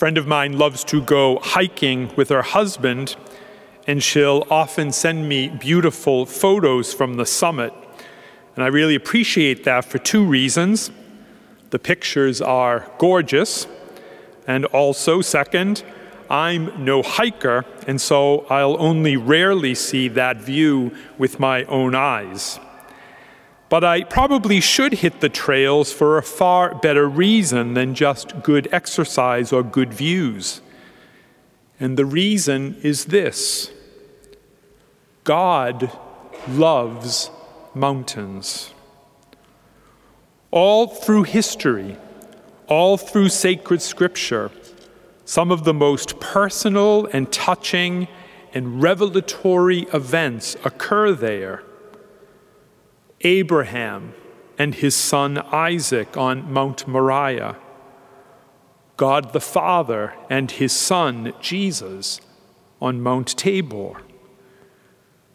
friend of mine loves to go hiking with her husband, and she'll often send me beautiful photos from the summit. And I really appreciate that for two reasons. The pictures are gorgeous, and also, second, I'm no hiker, and so I'll only rarely see that view with my own eyes. But I probably should hit the trails for a far better reason than just good exercise or good views. And the reason is this God loves mountains. All through history, all through sacred scripture, some of the most personal and touching and revelatory events occur there. Abraham and his son Isaac on Mount Moriah, God the Father and his Son Jesus on Mount Tabor.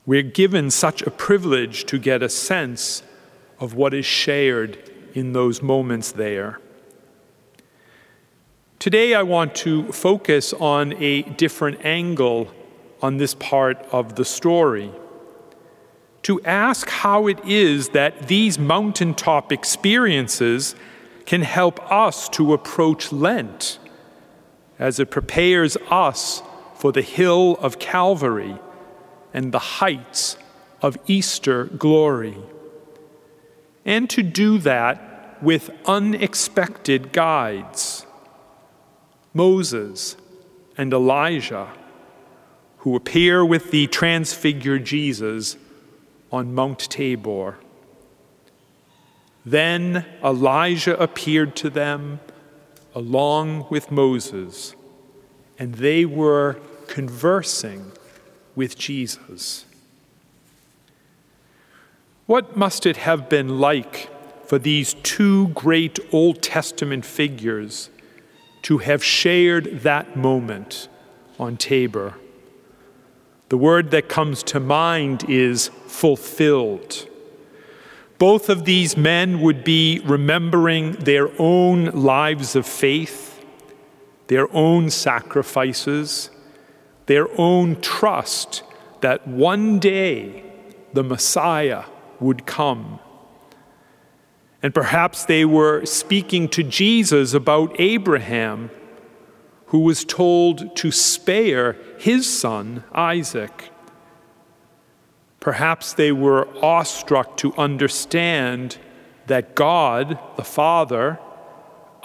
We're given such a privilege to get a sense of what is shared in those moments there. Today, I want to focus on a different angle on this part of the story. To ask how it is that these mountaintop experiences can help us to approach Lent as it prepares us for the hill of Calvary and the heights of Easter glory. And to do that with unexpected guides Moses and Elijah, who appear with the transfigured Jesus on Mount Tabor. Then Elijah appeared to them along with Moses, and they were conversing with Jesus. What must it have been like for these two great Old Testament figures to have shared that moment on Tabor? The word that comes to mind is fulfilled. Both of these men would be remembering their own lives of faith, their own sacrifices, their own trust that one day the Messiah would come. And perhaps they were speaking to Jesus about Abraham, who was told to spare his son, Isaac. Perhaps they were awestruck to understand that God, the Father,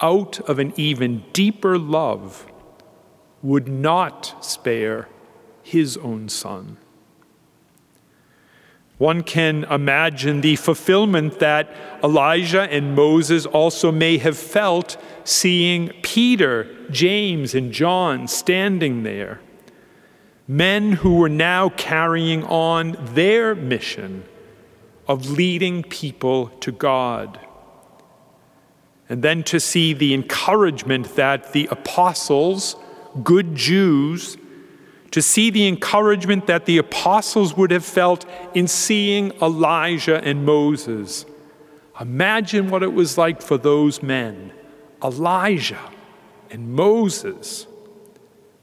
out of an even deeper love, would not spare his own son. One can imagine the fulfillment that Elijah and Moses also may have felt seeing Peter, James, and John standing there. Men who were now carrying on their mission of leading people to God. And then to see the encouragement that the apostles, good Jews, to see the encouragement that the apostles would have felt in seeing Elijah and Moses. Imagine what it was like for those men, Elijah and Moses,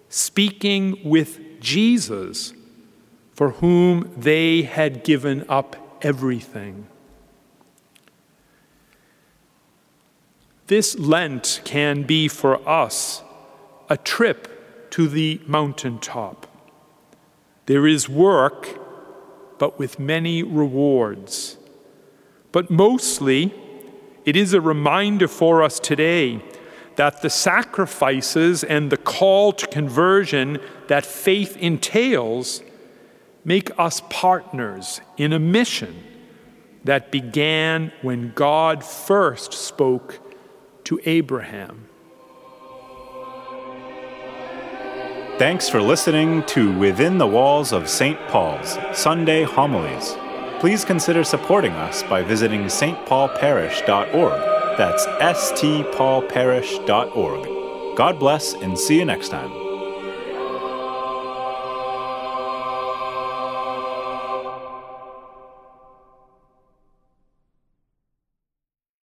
speaking with Jesus, for whom they had given up everything. This Lent can be for us a trip to the mountaintop. There is work, but with many rewards. But mostly, it is a reminder for us today that the sacrifices and the call to conversion that faith entails make us partners in a mission that began when God first spoke to Abraham. Thanks for listening to Within the Walls of St. Paul's Sunday Homilies. Please consider supporting us by visiting stpaulparish.org. That's stpaulparish.org. God bless and see you next time.